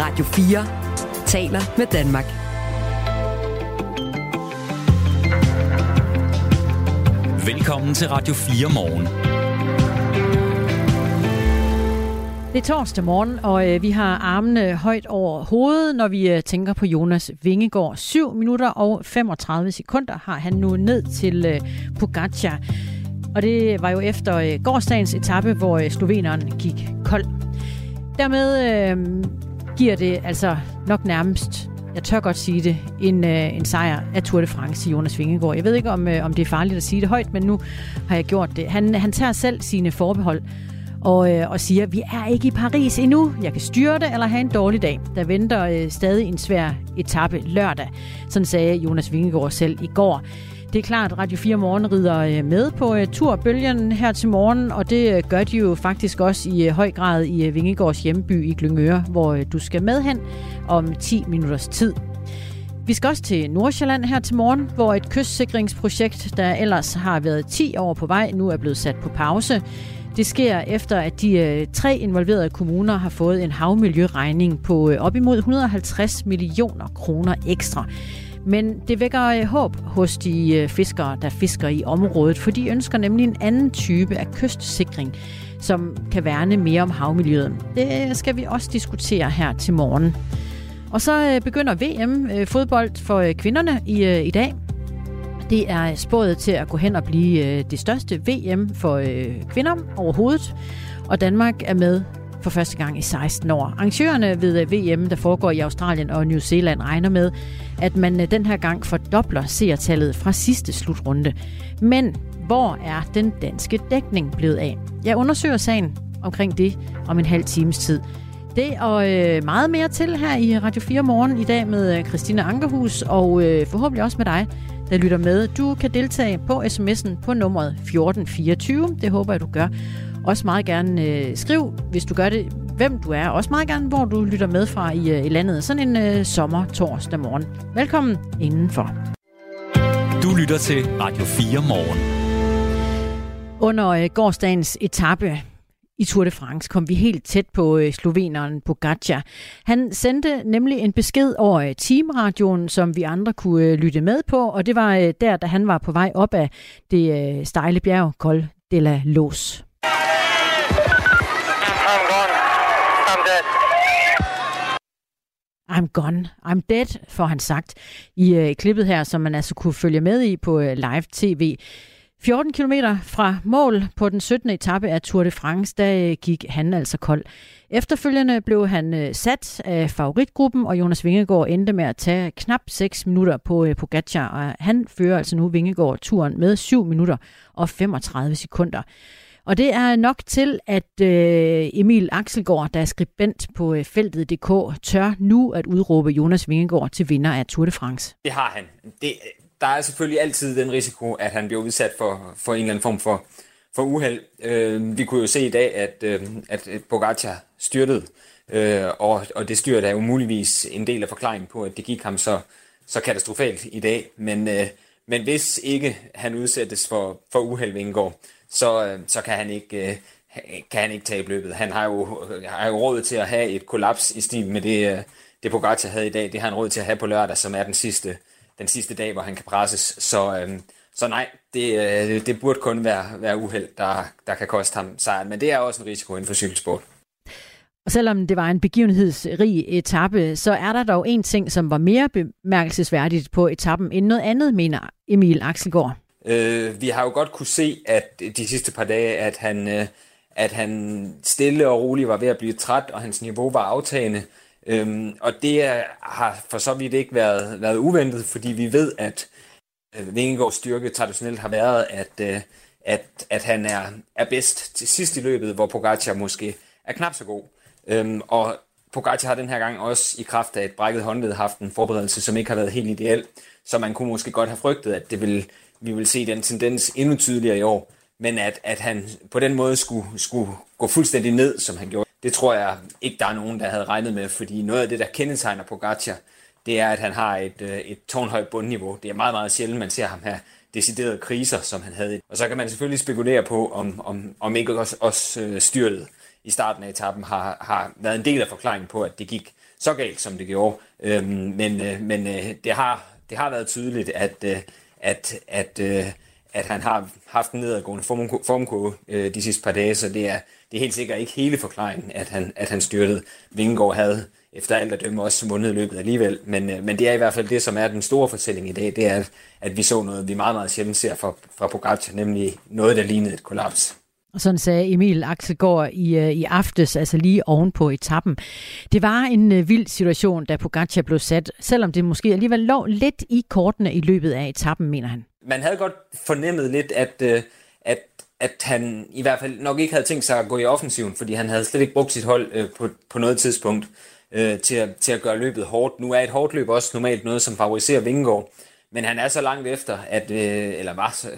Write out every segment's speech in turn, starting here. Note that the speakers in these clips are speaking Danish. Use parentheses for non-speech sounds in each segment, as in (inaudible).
Radio 4 taler med Danmark. Velkommen til Radio 4 morgen. Det er torsdag morgen, og øh, vi har armene højt over hovedet, når vi øh, tænker på Jonas Vingegaard. 7 minutter og 35 sekunder har han nu ned til øh, Pogacar. Og det var jo efter øh, gårdsdagens etape, hvor øh, sloveneren gik kold. Dermed øh, giver det altså nok nærmest, jeg tør godt sige det, en, øh, en sejr af Tour de France i Jonas Vingegaard. Jeg ved ikke, om, øh, om det er farligt at sige det højt, men nu har jeg gjort det. Han, han tager selv sine forbehold og, øh, og siger, vi er ikke i Paris endnu. Jeg kan styre det eller have en dårlig dag. Der venter øh, stadig en svær etape lørdag. Sådan sagde Jonas Vingegaard selv i går. Det er klart, at Radio 4 Morgen rider øh, med på øh, turbølgen her til morgen, og det øh, gør de jo faktisk også i høj grad i Vingegårds hjemby i Glyngøre, hvor du skal med hen om 10 minutters tid. Vi skal også til Nordsjælland her til morgen, hvor et kystsikringsprojekt, der ellers har været 10 år på vej, nu er blevet sat på pause. Det sker efter, at de tre involverede kommuner har fået en havmiljøregning på op imod 150 millioner kroner ekstra. Men det vækker øh, håb hos de øh, fiskere, der fisker i området, for de ønsker nemlig en anden type af kystsikring, som kan værne mere om havmiljøet. Det øh, skal vi også diskutere her til morgen. Og så begynder VM-fodbold for kvinderne i, i dag. Det er spået til at gå hen og blive det største VM for kvinder overhovedet. Og Danmark er med for første gang i 16 år. Arrangørerne ved øh, VM, der foregår i Australien og New Zealand, regner med, at man øh, den her gang fordobler seertallet fra sidste slutrunde. Men hvor er den danske dækning blevet af? Jeg undersøger sagen omkring det om en halv times tid. Det og øh, meget mere til her i Radio 4 Morgen i dag med øh, Christina Ankerhus og øh, forhåbentlig også med dig, der lytter med. Du kan deltage på sms'en på nummeret 1424. Det håber jeg, du gør. Også meget gerne øh, skriv, hvis du gør det, hvem du er. Også meget gerne, hvor du lytter med fra i, øh, i landet. Sådan en øh, sommer torsdag morgen. Velkommen indenfor. Du lytter til Radio 4 morgen. Under øh, gårdsdagens etape i Tour de France kom vi helt tæt på øh, sloveneren Pogacar. Han sendte nemlig en besked over øh, teamradioen, som vi andre kunne øh, lytte med på, og det var øh, der, da han var på vej op af det øh, stejle bjerg Col de la Los. I'm gone, I'm dead, får han sagt i øh, klippet her, som man altså kunne følge med i på øh, live tv. 14 km fra mål på den 17. etape af Tour de France, der øh, gik han altså kold. Efterfølgende blev han øh, sat af favoritgruppen, og Jonas Vingegaard endte med at tage knap 6 minutter øh, på Pogacar, og han fører altså nu Vingegaard turen med 7 minutter og 35 sekunder. Og det er nok til, at øh, Emil Axelgaard, der er skribent på øh, feltet.dk, tør nu at udråbe Jonas Vingegaard til vinder af Tour de France. Det har han. Det, der er selvfølgelig altid den risiko, at han bliver udsat for, for en eller anden form for, for uheld. Øh, vi kunne jo se i dag, at, øh, at Pogacar styrtede, øh, og, og det styrt er jo muligvis en del af forklaringen på, at det gik ham så, så katastrofalt i dag. Men, øh, men hvis ikke han udsættes for, for uheld Vingegaard, så, øh, så kan han ikke... Øh, kan han ikke tabe løbet. Han har jo, øh, har jo råd til at have et kollaps i stil med det, øh, det Pogacar havde i dag. Det har han råd til at have på lørdag, som er den sidste, den sidste dag, hvor han kan presses. Så, øh, så nej, det, det burde kun være, være uheld, der, der kan koste ham sejren. Men det er også en risiko inden for cykelsport. Og selvom det var en begivenhedsrig etape, så er der dog en ting, som var mere bemærkelsesværdigt på etappen end noget andet, mener Emil Axelgaard. Øh, vi har jo godt kunne se, at de sidste par dage, at han, øh, at han stille og roligt var ved at blive træt, og hans niveau var aftagende. Øhm, og det er, har for så vidt ikke været, været uventet, fordi vi ved, at øh, Vingegaards styrke traditionelt har været, at, øh, at, at han er, er bedst til sidst i løbet, hvor Pogacar måske er knap så god. Øhm, og Pogacar har den her gang også i kraft af et brækket håndled haft en forberedelse, som ikke har været helt ideel, så man kunne måske godt have frygtet, at det ville vi vil se den tendens endnu tydeligere i år. Men at, at han på den måde skulle, skulle gå fuldstændig ned, som han gjorde, det tror jeg ikke, der er nogen, der havde regnet med. Fordi noget af det, der kendetegner Pogacar, det er, at han har et, øh, et tårnhøjt bundniveau. Det er meget, meget sjældent, man ser ham have deciderede kriser, som han havde. Og så kan man selvfølgelig spekulere på, om, om, om ikke også, også øh, styret i starten af etappen har, har været en del af forklaringen på, at det gik så galt, som det gjorde. Øhm, men øh, men øh, det, har, det har været tydeligt, at, øh, at, at, øh, at han har haft en nedadgående formkurve øh, de sidste par dage, så det er, det er helt sikkert ikke hele forklaringen, at han, at han styrtede. Vingegaard havde efter alt at dømme også vundet løbet alligevel, men, øh, men det er i hvert fald det, som er den store fortælling i dag, det er, at vi så noget, vi meget, meget sjældent ser fra, fra Pogacar, nemlig noget, der lignede et kollaps. Og sådan sagde Emil Axelgaard i, øh, i aftes, altså lige oven på etappen. Det var en øh, vild situation, da Pogacar blev sat, selvom det måske alligevel lå lidt i kortene i løbet af etappen, mener han. Man havde godt fornemmet lidt, at, øh, at, at han i hvert fald nok ikke havde tænkt sig at gå i offensiven, fordi han havde slet ikke brugt sit hold på, på noget tidspunkt til, at, til at gøre løbet hårdt. Nu er et hårdt løb også normalt noget, som favoriserer Vingegaard. Men han er så langt efter, at, øh, eller var så,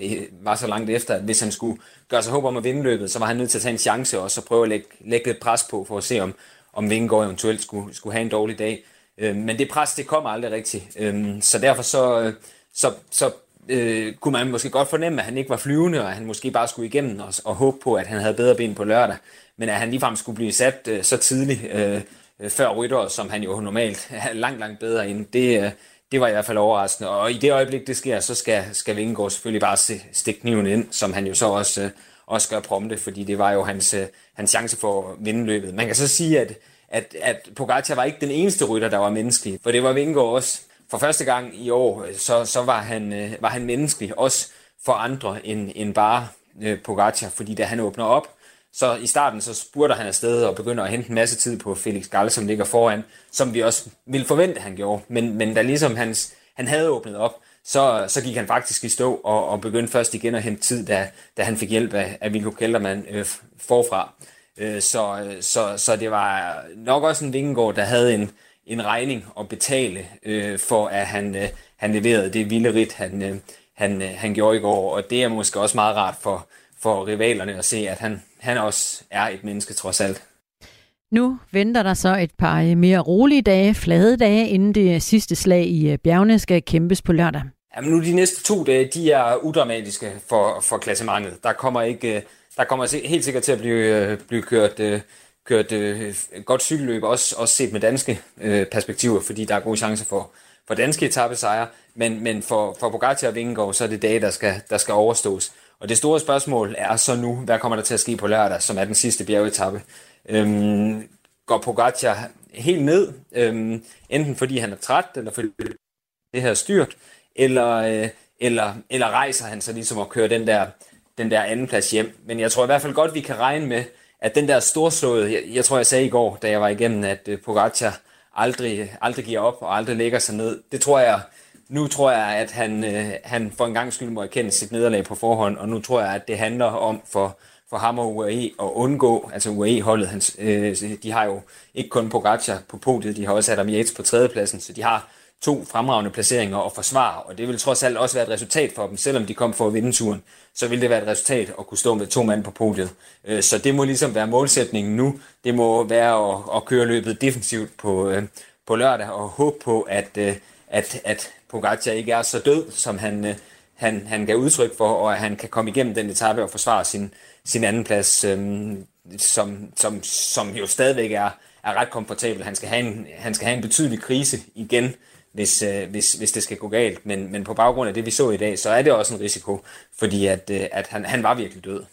øh, var så langt efter, at hvis han skulle gøre sig håb om at vinde løbet, så var han nødt til at tage en chance og så prøve at lægge, lægge lidt pres på, for at se, om, om Vingegaard eventuelt skulle, skulle have en dårlig dag. Øh, men det pres, det kom aldrig rigtigt. Øh, så derfor så, øh, så, så øh, kunne man måske godt fornemme, at han ikke var flyvende, og at han måske bare skulle igennem og, og håbe på, at han havde bedre ben på lørdag. Men at han ligefrem skulle blive sat øh, så tidligt øh, øh før rytter, som han jo normalt er langt, langt bedre end, det, øh, det var i hvert fald overraskende. Og i det øjeblik, det sker, så skal, skal Vingegaard selvfølgelig bare stikke kniven ind, som han jo så også, øh, også gør prompte, fordi det var jo hans, øh, hans chance for at vinde løbet. Man kan så sige, at, at, at Pogacar var ikke den eneste rytter, der var menneskelig, for det var Vingegaard også. For første gang i år, øh, så, så var, han, øh, var han menneskelig, også for andre end, end bare øh, Pogacar, fordi da han åbner op, så i starten så spurgte han afsted og begynder at hente en masse tid på Felix Gall, som ligger foran, som vi også ville forvente, han gjorde. Men, men da ligesom hans, han havde åbnet op, så, så gik han faktisk i stå og, og begyndte først igen at hente tid, da, da han fik hjælp af, af Vilko Kelderman øh, forfra. Øh, så, så, så det var nok også en Vingegaard, der havde en, en regning at betale øh, for, at han, øh, han leverede det vilde rit, han, øh, han, øh, han gjorde i går. Og det er måske også meget rart for, for rivalerne at se, at han, han også er et menneske trods alt. Nu venter der så et par mere rolige dage, flade dage, inden det sidste slag i øh, bjergene skal kæmpes på lørdag. Jamen nu de næste to dage, de er udramatiske for, for klassementet. Der kommer ikke, øh, der kommer helt sikkert til at blive, øh, blive kørt, kørt godt cykelløb, også, også set med danske perspektiver, fordi der er gode chancer for, for danske etappesejre. Men, men for, for Pogacar og Vingegaard, så er det dage, der skal, der skal overstås. Og det store spørgsmål er så nu, hvad kommer der til at ske på lørdag, som er den sidste bjergetappe? Øhm, går Pogacar helt ned, øhm, enten fordi han er træt, eller fordi det her styrt, eller, øh, eller, eller rejser han så ligesom at køre den der, den der anden plads hjem. Men jeg tror i hvert fald godt, vi kan regne med, at den der storslåede, jeg, jeg tror jeg sagde i går, da jeg var igennem, at øh, Pogacar aldrig, aldrig giver op og aldrig lægger sig ned. Det tror jeg nu tror jeg, at han, øh, han for en gang skyld må erkende sit nederlag på forhånd, og nu tror jeg, at det handler om for, for ham og UAE at undgå, altså UAE-holdet, hans, øh, de har jo ikke kun Pogacar på podiet, de har også Adam Yates på tredjepladsen, så de har to fremragende placeringer og forsvare, og det vil trods alt også være et resultat for dem, selvom de kom for at vinde turen, så vil det være et resultat at kunne stå med to mand på podiet. Øh, så det må ligesom være målsætningen nu, det må være at, at køre løbet defensivt på, øh, på lørdag, og håbe på, at, øh, at, at Pogacar ikke er så død, som han, øh, han, han gav udtryk for, og at han kan komme igennem den etape og forsvare sin, sin anden plads, øhm, som, som, som jo stadigvæk er, er ret komfortabel. Han skal, have en, han skal have en betydelig krise igen, hvis, øh, hvis, hvis det skal gå galt. Men, men på baggrund af det, vi så i dag, så er det også en risiko, fordi at, øh, at han, han var virkelig død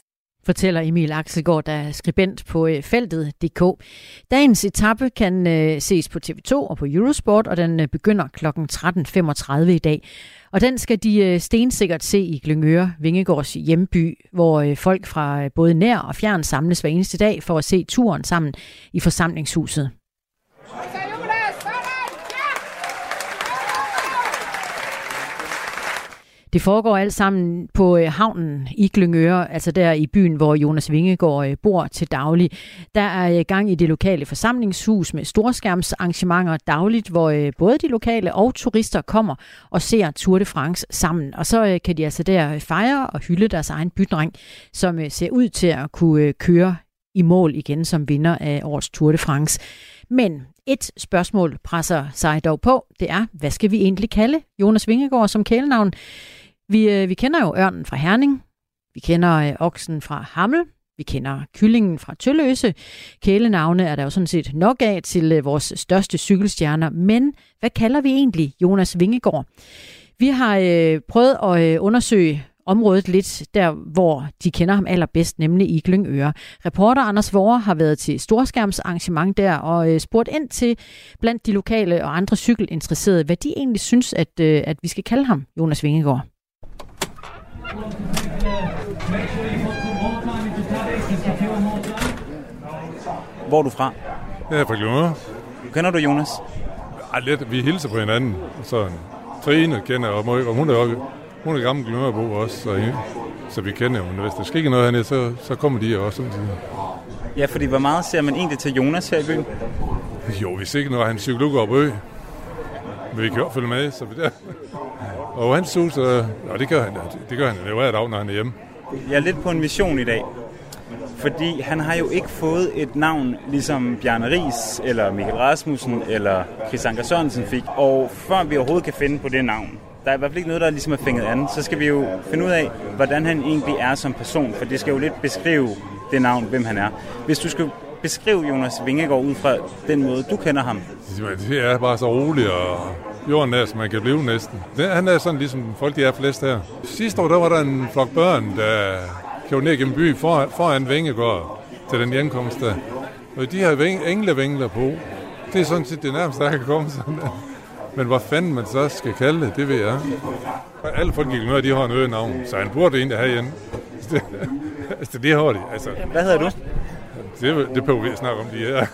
fortæller Emil Axelgaard, der er skribent på øh, feltet.dk. Dagens etape kan øh, ses på TV2 og på Eurosport, og den øh, begynder kl. 13.35 i dag. Og den skal de stensikkert se i Glyngøre, Vingegårds hjemby, hvor folk fra både nær og fjern samles hver eneste dag for at se turen sammen i forsamlingshuset. Det foregår alt sammen på øh, havnen i Glyngøre, altså der i byen, hvor Jonas Vingegaard øh, bor til daglig. Der er øh, gang i det lokale forsamlingshus med storskærmsarrangementer dagligt, hvor øh, både de lokale og turister kommer og ser Tour de France sammen. Og så øh, kan de altså der øh, fejre og hylde deres egen bydreng, som ser ud til at kunne køre i mål igen som vinder af årets Tour de France. Men et spørgsmål presser sig dog på, det er, hvad skal vi egentlig kalde Jonas Vingegaard som kælenavn? Vi, øh, vi kender jo ørnen fra Herning, vi kender øh, oksen fra Hammel, Vi kender kyllingen fra Tølløse. Kælenavne er der jo sådan set nok af til øh, vores største cykelstjerner. Men hvad kalder vi egentlig Jonas Vingegaard? Vi har øh, prøvet at øh, undersøge området lidt der, hvor de kender ham allerbedst, nemlig i Glyngøre. Reporter Anders Vore har været til storskærmsarrangement der og øh, spurgt ind til blandt de lokale og andre cykelinteresserede, hvad de egentlig synes, at, øh, at vi skal kalde ham, Jonas Vingegaard. Hvor er du fra? Jeg er fra Glummer. Kender du Jonas? Ej, lidt. Vi hilser på hinanden. Sådan. Trine kender, og, og hun er også, hun er gammel Glummerbo også, så, så vi kender. Men hvis der sker noget hernede, så, så kommer de også. Ja, fordi hvor meget ser man egentlig til Jonas her i byen? Jo, hvis ikke, når han psykolog op ø. Men vi kan jo følge med, så vi der. Og hans hus, og det gør han, det gør han jo hver dag, når han er hjemme. Jeg er lidt på en mission i dag. Fordi han har jo ikke fået et navn, ligesom Bjarne Ries, eller Michael Rasmussen, eller Chris Anker Sørensen fik. Og før vi overhovedet kan finde på det navn, der er i hvert fald ikke noget, der ligesom er fænget an, så skal vi jo finde ud af, hvordan han egentlig er som person, for det skal jo lidt beskrive det navn, hvem han er. Hvis du skal beskrive Jonas Vingegaard ud fra den måde, du kender ham. Det er bare så roligt og jorden er, som man kan blive næsten. Det, han er sådan ligesom folk, de er flest her. Sidste år, der var der en flok børn, der kørte ned gennem byen for, foran Vingegård til den hjemkomst der. Og de har englevængler på. Det er sådan set det nærmeste, der kan komme sådan der. Men hvad fanden man så skal kalde det, det ved jeg. Alle folk gik med, de har en øgenavn, så han burde egentlig have igen. (laughs) altså, det har de. Altså, Hvad hedder du? Det, det behøver vi at snakke om, de her.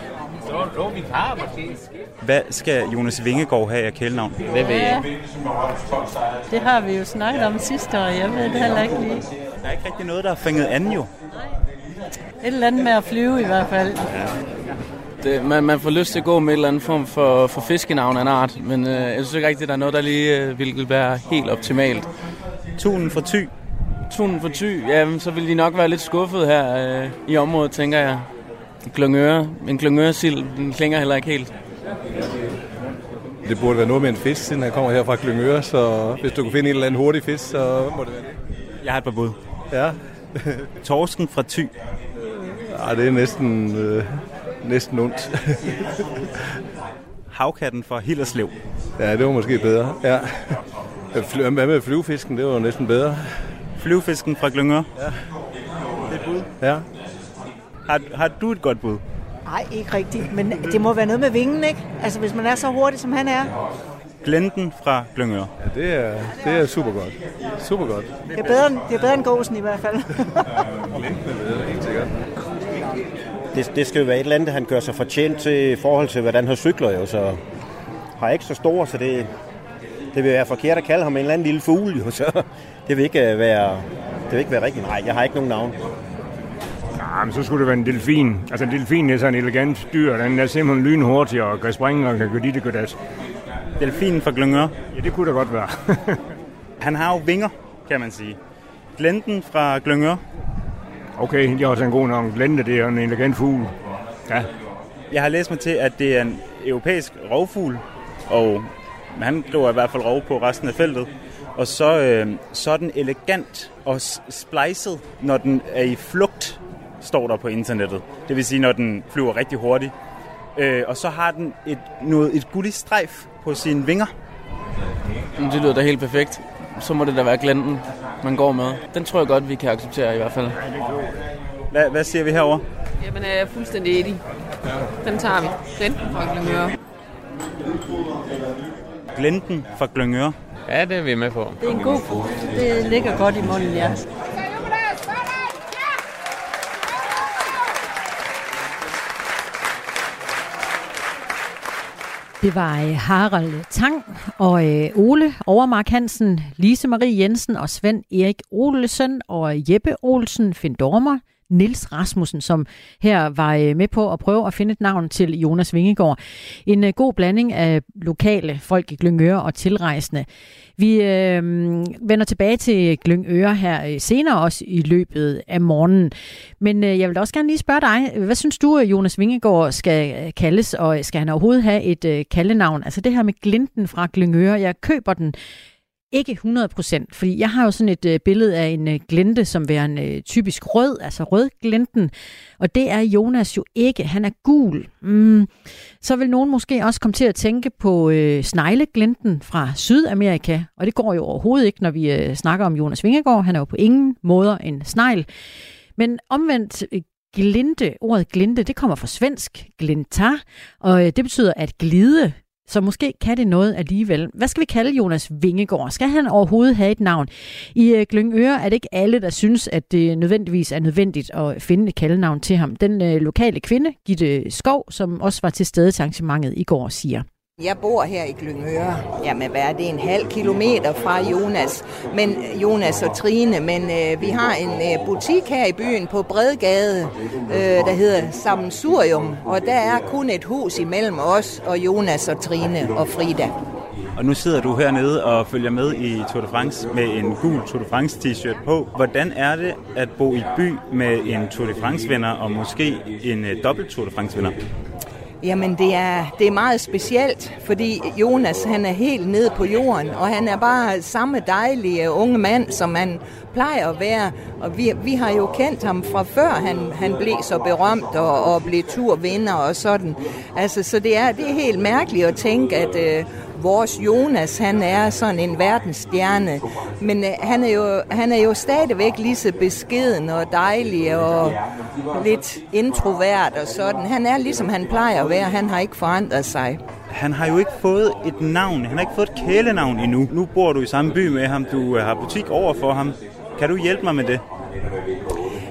(laughs) (laughs) Hvad skal Jonas Vingegaard have af kælenavn? Det ved jeg. Det har vi jo snakket om sidste år. Jeg ved det heller ikke lige. Der er ikke rigtig noget, der er fænget an jo. Et eller andet med at flyve i hvert fald. Ja. Det, man, man får lyst til at gå med en eller anden form for, for fiskenavn af en art, men øh, jeg synes ikke rigtig, at der er noget, der lige øh, vil være helt optimalt. Tunen for ty. Tunen for ty, ja, så vil de nok være lidt skuffet her øh, i området, tænker jeg. Glyngøre, en glyngøresild, den klinger heller ikke helt. Det burde være noget med en fisk, siden han kommer her fra Glyngøre, så hvis du kunne finde en eller anden hurtig fisk, så må det være det. Jeg har et par bud. Ja. (laughs) Torsken fra Thy. Ja, det er næsten, øh, næsten ondt. (laughs) Havkatten fra Hillerslev. Ja, det var måske bedre. Ja. Hvad med flyvefisken? Det var næsten bedre. Flyvefisken fra Glyngøre. Ja. Det er bud. Ja. Har, har du et godt bud? Nej, ikke rigtigt. Men det må være noget med vingen, ikke? Altså, hvis man er så hurtig, som han er. Glenten fra Glyngøre. Ja, det er, det er super godt. Super godt. Det er bedre, det er bedre end gåsen i hvert fald. (laughs) Glenten er helt sikkert. Det, det skal jo være et eller andet, han gør sig fortjent til i forhold til, hvordan han cykler jo, så har ikke så stor, så det, det vil være forkert at kalde ham en eller anden lille fugl, jo, så det vil ikke være, det vil ikke være rigtigt. Nej, jeg har ikke nogen navn. Ja, men så skulle det være en delfin. Altså en delfin er sådan en elegant dyr. Den er simpelthen lynhurtig og kan springe og kan gøre dit og gøre das. Delfinen fra Glyngøre? Ja, det kunne da godt være. (laughs) Han har jo vinger, kan man sige. Glenten fra Glyngøre? Okay, det er også en god navn. Glente, det er en elegant fugl. Ja. Jeg har læst mig til, at det er en europæisk rovfugl, og han driver i hvert fald rov på resten af feltet. Og så, øh, så er den elegant og splicet, når den er i flugt, står der på internettet. Det vil sige, når den flyver rigtig hurtigt. Øh, og så har den et, noget, et gulligt strejf på sine vinger. Det lyder da helt perfekt. Så må det da være glenten, man går med. Den tror jeg godt, vi kan acceptere i hvert fald. Hvad, hvad siger vi herover? Jamen, jeg er fuldstændig enig. Den tager vi. Glenten fra Glyngøre. Glenten fra Glyngøre? Ja, det er vi med på. Det er en god. Det ligger godt i munden, ja. Det var øh, Harald Tang og øh, Ole Overmark Hansen, Lise Marie Jensen og Svend Erik Olsen og Jeppe Olsen, Findormer. Nils Rasmussen, som her var øh, med på at prøve at finde et navn til Jonas Vingegaard. En øh, god blanding af lokale folk i Glyngøre og tilrejsende. Vi øh, vender tilbage til Glyngøre her øh, senere også i løbet af morgenen. Men øh, jeg vil også gerne lige spørge dig, hvad synes du, Jonas Vingegaard skal kaldes, og skal han overhovedet have et øh, kaldenavn? Altså det her med glinten fra Glyngøre, jeg køber den ikke 100 procent, fordi jeg har jo sådan et øh, billede af en øh, glente, som er en øh, typisk rød, altså rødglenten, og det er Jonas jo ikke. Han er gul. Mm. Så vil nogen måske også komme til at tænke på øh, snegleglenten fra Sydamerika, og det går jo overhovedet ikke, når vi øh, snakker om Jonas Vingegaard. Han er jo på ingen måder en snegl. Men omvendt øh, glinte, ordet glinte, det kommer fra svensk, glinta, og øh, det betyder at glide, så måske kan det noget alligevel. Hvad skal vi kalde Jonas Vingegaard? Skal han overhovedet have et navn? I øh, Glyngøre er det ikke alle, der synes, at det nødvendigvis er nødvendigt at finde et kaldenavn til ham. Den øh, lokale kvinde, Gitte Skov, som også var til stede til arrangementet i går, siger. Jeg bor her i Glyngøre. Jamen, hvad er det? En halv kilometer fra Jonas, men Jonas og Trine. Men øh, vi har en øh, butik her i byen på Bredgade, øh, der hedder Sammensurium. Og der er kun et hus imellem os og Jonas og Trine og Frida. Og nu sidder du hernede og følger med i Tour de France med en gul Tour de France t-shirt på. Hvordan er det at bo i by med en Tour de France-vinder og måske en øh, dobbelt Tour de France-vinder? Jamen det er, det er meget specielt, fordi Jonas han er helt nede på jorden, og han er bare samme dejlige unge mand, som han plejer at være. Og vi, vi har jo kendt ham fra før han, han blev så berømt og, og blev turvinder og sådan. Altså, så det er, det er helt mærkeligt at tænke, at øh, vores Jonas, han er sådan en verdensstjerne. Men øh, han, er jo, han er jo stadigvæk lige så beskeden og dejlig og lidt introvert og sådan. Han er ligesom han plejer at være. Han har ikke forandret sig. Han har jo ikke fået et navn. Han har ikke fået et kælenavn endnu. Nu bor du i samme by med ham. Du øh, har butik over for ham. Kan du hjælpe mig med det?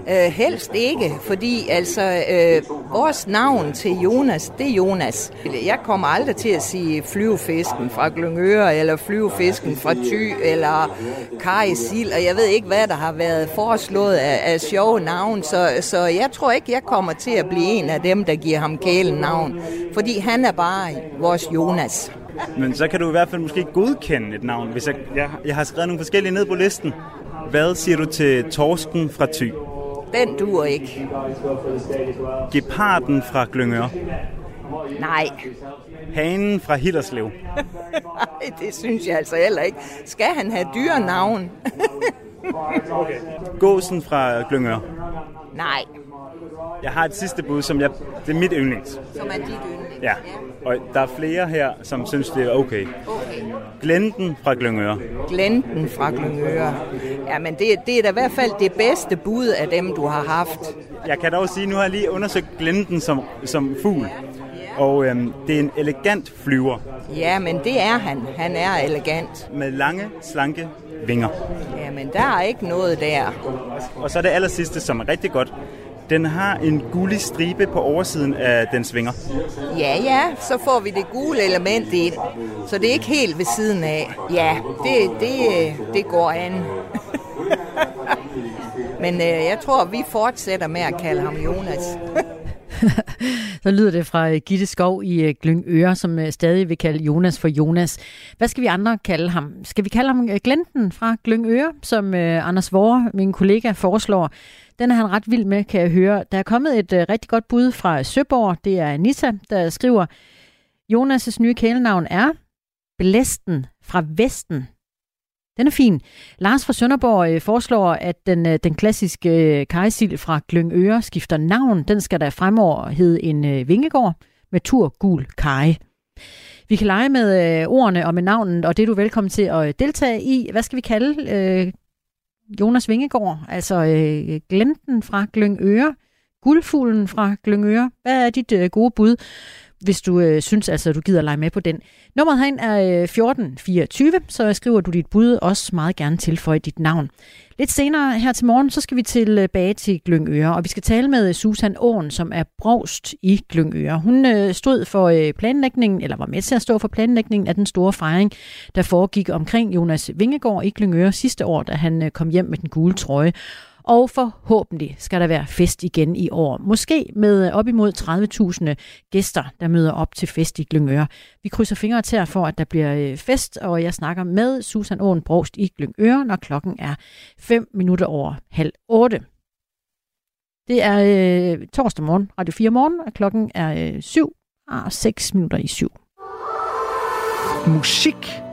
Øh, helst ikke, fordi altså øh, vores navn til Jonas, det er Jonas. Jeg kommer aldrig til at sige flyvefisken fra Glyngøre, eller flyvefisken fra Thy, eller Karisil, og jeg ved ikke, hvad der har været foreslået af, af sjove navn, så, så jeg tror ikke, jeg kommer til at blive en af dem, der giver ham kælenavn, fordi han er bare vores Jonas. Men så kan du i hvert fald måske godkende et navn, hvis jeg, jeg, jeg har skrevet nogle forskellige ned på listen. Hvad siger du til Torsken fra Thy? Den duer ikke. Geparden fra Glyngør. Nej. Hanen fra Hillerslev. (laughs) Nej, det synes jeg altså heller ikke. Skal han have dyrenavn? (laughs) Gåsen fra Glyngør. Nej. Jeg har et sidste bud, som jeg, det er mit yndlings. Som er dit yndlings. Ja, og der er flere her, som synes, det er okay. Okay. Glenten fra Glyngøre. Glenten fra Glyngøre. Ja, men det, det er da i hvert fald det bedste bud af dem, du har haft. Jeg kan dog sige, nu har jeg lige undersøgt Glenten som, som fugl. Og øhm, det er en elegant flyver. Ja, men det er han. Han er elegant. Med lange, slanke vinger. Ja, men der er ikke noget der. Og så det aller sidste, som er rigtig godt. Den har en gullig stribe på oversiden af den svinger. Ja, ja, så får vi det gule element ind. Så det er ikke helt ved siden af. Ja, det, det, det går an. (laughs) Men øh, jeg tror, vi fortsætter med at kalde ham Jonas. (laughs) Så lyder det fra øh, Gitte Skov i øh, Glyngøre, som øh, stadig vil kalde Jonas for Jonas. Hvad skal vi andre kalde ham? Skal vi kalde ham Glenten fra Glyngøre, som Anders Vore, min kollega, foreslår? Den er han ret vild med, kan jeg høre. Der er kommet et rigtig godt bud fra Søborg. Det er Anita, der skriver, Jonas' nye kælenavn er Blæsten fra Vesten. Den er fin. Lars fra Sønderborg øh, foreslår, at den, øh, den klassiske øh, kajsild fra Glyngøre skifter navn. Den skal der fremover hedde en øh, vingegård med tur gul kaj. Vi kan lege med øh, ordene og med navnet, og det er du velkommen til at øh, deltage i. Hvad skal vi kalde øh, Jonas Vingegård? Altså øh, glenten fra Glyngøre, guldfuglen fra Glyngøre. Hvad er dit øh, gode bud? Hvis du øh, synes, altså, du gider lege med på den. Nummeret herind er øh, 1424, så skriver du dit bud også meget gerne tilføje dit navn. Lidt senere her til morgen, så skal vi tilbage til øh, Glyngøre, og vi skal tale med øh, Susan Åen, som er brost i Glyngøre. Hun øh, stod for øh, planlægningen, eller var med til at stå for planlægningen af den store fejring, der foregik omkring Jonas Vingegaard i Glyngøre sidste år, da han øh, kom hjem med den gule trøje. Og forhåbentlig skal der være fest igen i år. Måske med øh, op imod 30.000 øh, gæster, der møder op til fest i Glyngøre. Vi krydser fingre til for, at der bliver øh, fest, og jeg snakker med Susan Åen Brogst i Glyngøre, når klokken er 5 minutter over halv 8. Det er øh, torsdag morgen, Radio 4 morgen, og klokken er øh, 7 og 6 minutter i 7. Musik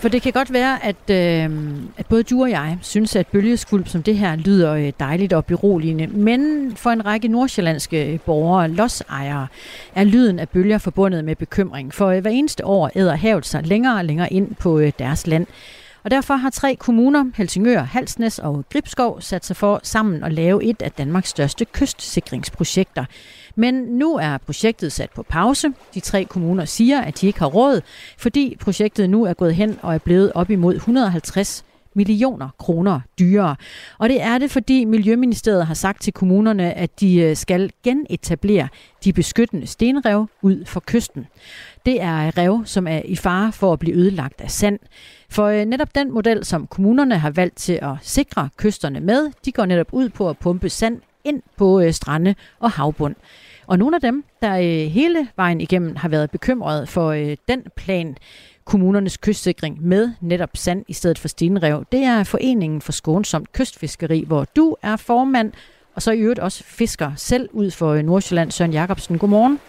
For det kan godt være, at, øh, at både du og jeg synes, at bølgeskvulp som det her lyder øh, dejligt og beroligende. Men for en række nordsjællandske øh, borgere, og lodsejere, er lyden af bølger forbundet med bekymring. For øh, hver eneste år æder havet sig længere og længere ind på deres land. Og derfor har tre kommuner, Helsingør, Halsnæs og Gribskov, sat sig for sammen at lave et af Danmarks største kystsikringsprojekter. Men nu er projektet sat på pause. De tre kommuner siger, at de ikke har råd, fordi projektet nu er gået hen og er blevet op imod 150 millioner kroner dyrere. Og det er det, fordi Miljøministeriet har sagt til kommunerne, at de øh, skal genetablere de beskyttende stenrev ud for kysten. Det er rev, som er i fare for at blive ødelagt af sand. For øh, netop den model, som kommunerne har valgt til at sikre kysterne med, de går netop ud på at pumpe sand ind på øh, strande og havbund. Og nogle af dem, der hele vejen igennem har været bekymrede for den plan, kommunernes kystsikring med netop sand i stedet for stenrev. Det er Foreningen for Skånsomt Kystfiskeri, hvor du er formand, og så i øvrigt også fisker selv ud for Nordsjælland. Søren Jacobsen, godmorgen.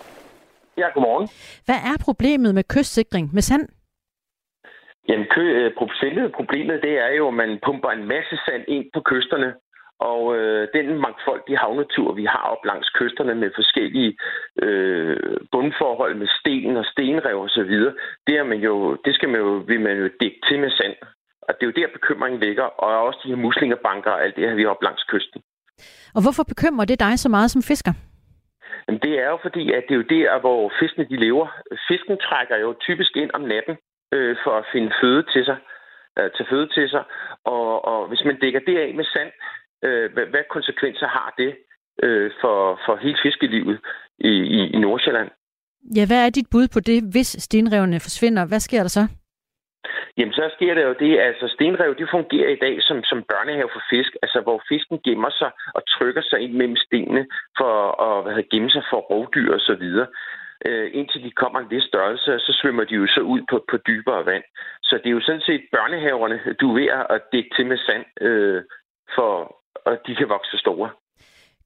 Ja, godmorgen. Hvad er problemet med kystsikring med sand? Jamen, kø, øh, problemet det er jo, at man pumper en masse sand ind på kysterne, og øh, den mangfoldige havnatur, vi har op langs kysterne med forskellige øh, bundforhold med sten og stenrev og så videre, det, er man jo, det skal man jo, vil man jo dække til med sand. Og det er jo der, bekymringen ligger, og også de her muslingerbanker og alt det her, vi har op langs kysten. Og hvorfor bekymrer det dig så meget som fisker? Jamen, det er jo fordi, at det er jo der, hvor fiskene de lever. Fisken trækker jo typisk ind om natten øh, for at finde føde til sig, øh, til føde til sig. Og, og hvis man dækker det af med sand, øh, hvad, hvad konsekvenser har det øh, for, for hele fiskelivet i, i, i Nordsjælland? Ja, hvad er dit bud på det, hvis stenrevene forsvinder? Hvad sker der så? Jamen, så sker det jo det, altså stenrev, de fungerer i dag som, som børnehave for fisk, altså hvor fisken gemmer sig og trykker sig ind mellem stenene for at hvad hedder, gemme sig for rovdyr og så videre. Øh, indtil de kommer en vis størrelse, så svømmer de jo så ud på, på dybere vand. Så det er jo sådan set børnehaverne, du er ved at dække til med sand, øh, for og de kan vokse store.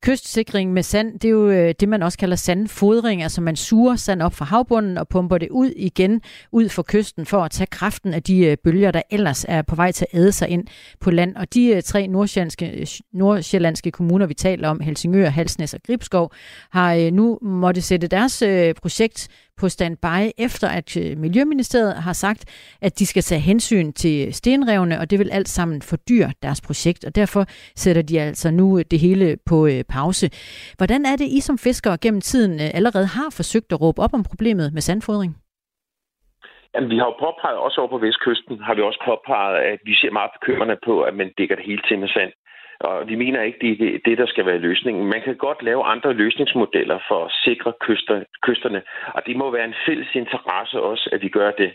Kystsikring med sand, det er jo øh, det, man også kalder sandfodring. Altså man suger sand op fra havbunden og pumper det ud igen ud for kysten for at tage kraften af de øh, bølger, der ellers er på vej til at æde sig ind på land. Og de øh, tre nordsjællandske, nordsjællandske kommuner, vi taler om, Helsingør, Halsnæs og Gribskov, har nu måtte sætte deres projekt på standby, efter at øh, Miljøministeriet har sagt, at de skal tage hensyn til stenrevne, og det vil alt sammen fordyre deres projekt, og derfor sætter de altså nu øh, det hele på øh, pause. Hvordan er det, I som fiskere gennem tiden allerede har forsøgt at råbe op om problemet med sandfodring? Jamen, vi har jo påpeget, også over på Vestkysten, har vi også påpeget, at vi ser meget bekymrende på, at man dækker det hele til med sand. Og vi mener ikke, det er det, der skal være løsningen. Man kan godt lave andre løsningsmodeller for at sikre kyster, kysterne, og det må være en fælles interesse også, at vi gør det.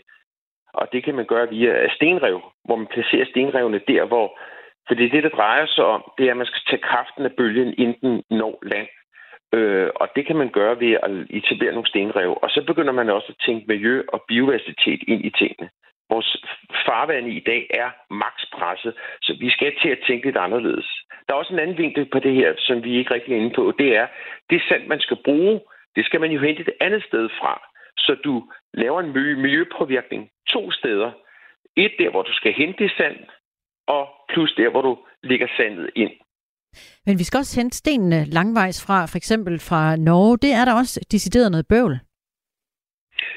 Og det kan man gøre via stenrev, hvor man placerer stenrevene der, hvor... For det er det, der drejer sig om, det er, at man skal tage kraften af bølgen, inden den når land. Øh, og det kan man gøre ved at etablere nogle stenrev. Og så begynder man også at tænke miljø og biodiversitet ind i tingene. Vores farvand i dag er makspresset, så vi skal til at tænke lidt anderledes. Der er også en anden vinkel på det her, som vi ikke rigtig er inde på. Det er, det sand, man skal bruge, det skal man jo hente et andet sted fra. Så du laver en miljøpåvirkning to steder. Et der, hvor du skal hente det sand, og plus der, hvor du lægger sandet ind. Men vi skal også hente stenene langvejs fra, for eksempel fra Norge. Det er der også decideret noget bøvl.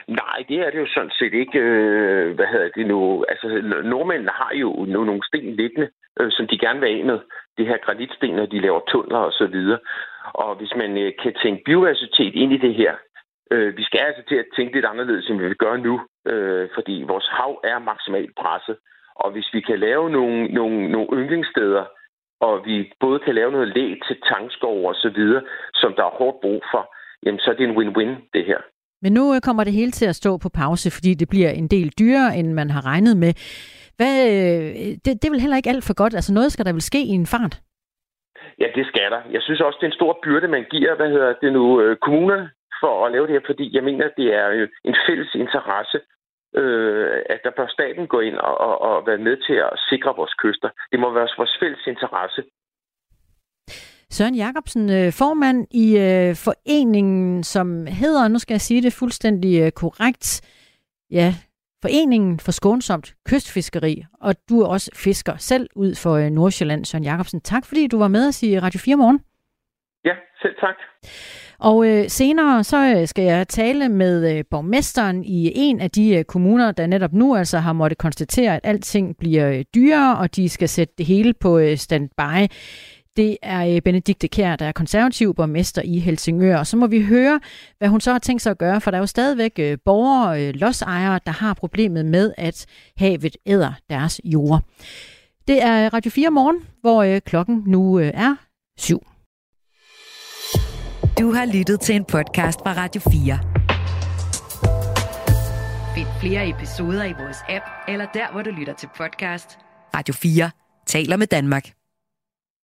Nej, det er det jo sådan set ikke. Øh, hvad hedder det nu? Altså, nordmændene har jo nogle sten liggende, øh, som de gerne vil af med. Det her granitsten, og de laver tunneler og så videre. Og hvis man øh, kan tænke biodiversitet ind i det her, øh, vi skal altså til at tænke lidt anderledes, end vi vil gøre nu, øh, fordi vores hav er maksimalt presset. Og hvis vi kan lave nogle, nogle, nogle yndlingssteder, og vi både kan lave noget læ til tangskov og så videre, som der er hårdt brug for, jamen så er det en win-win, det her. Men nu øh, kommer det hele til at stå på pause, fordi det bliver en del dyrere, end man har regnet med. Hvad, øh, det, det er vel heller ikke alt for godt. Altså noget skal der vel ske i en fart? Ja, det skal der. Jeg synes også, det er en stor byrde, man giver hvad hedder det nu, øh, kommunerne for at lave det her, fordi jeg mener, det er en fælles interesse, øh, at der bør staten gå ind og, og, og være med til at sikre vores kyster. Det må være vores fælles interesse. Søren Jacobsen, øh, formand i foreningen, som hedder, nu skal jeg sige det fuldstændig korrekt, ja, Foreningen for Skånsomt Kystfiskeri, og du er også fisker selv ud for Nordsjælland, Søren Jacobsen. Tak fordi du var med os i Radio 4 morgen. Ja, selv tak. Og øh, senere så skal jeg tale med øh, borgmesteren i en af de øh, kommuner, der netop nu altså har måttet konstatere, at alting bliver øh, dyrere, og de skal sætte det hele på øh, standby. Det er øh, Benedikte Kær, der er konservativ borgmester i Helsingør. Og så må vi høre, hvad hun så har tænkt sig at gøre, for der er jo stadigvæk øh, borgere, øh, lodsejere, der har problemet med, at havet æder deres jord. Det er Radio 4 morgen, hvor klokken nu er syv. Du har lyttet til en podcast fra Radio 4. Find flere episoder i vores app, eller der, hvor du lytter til podcast. Radio 4 taler med Danmark.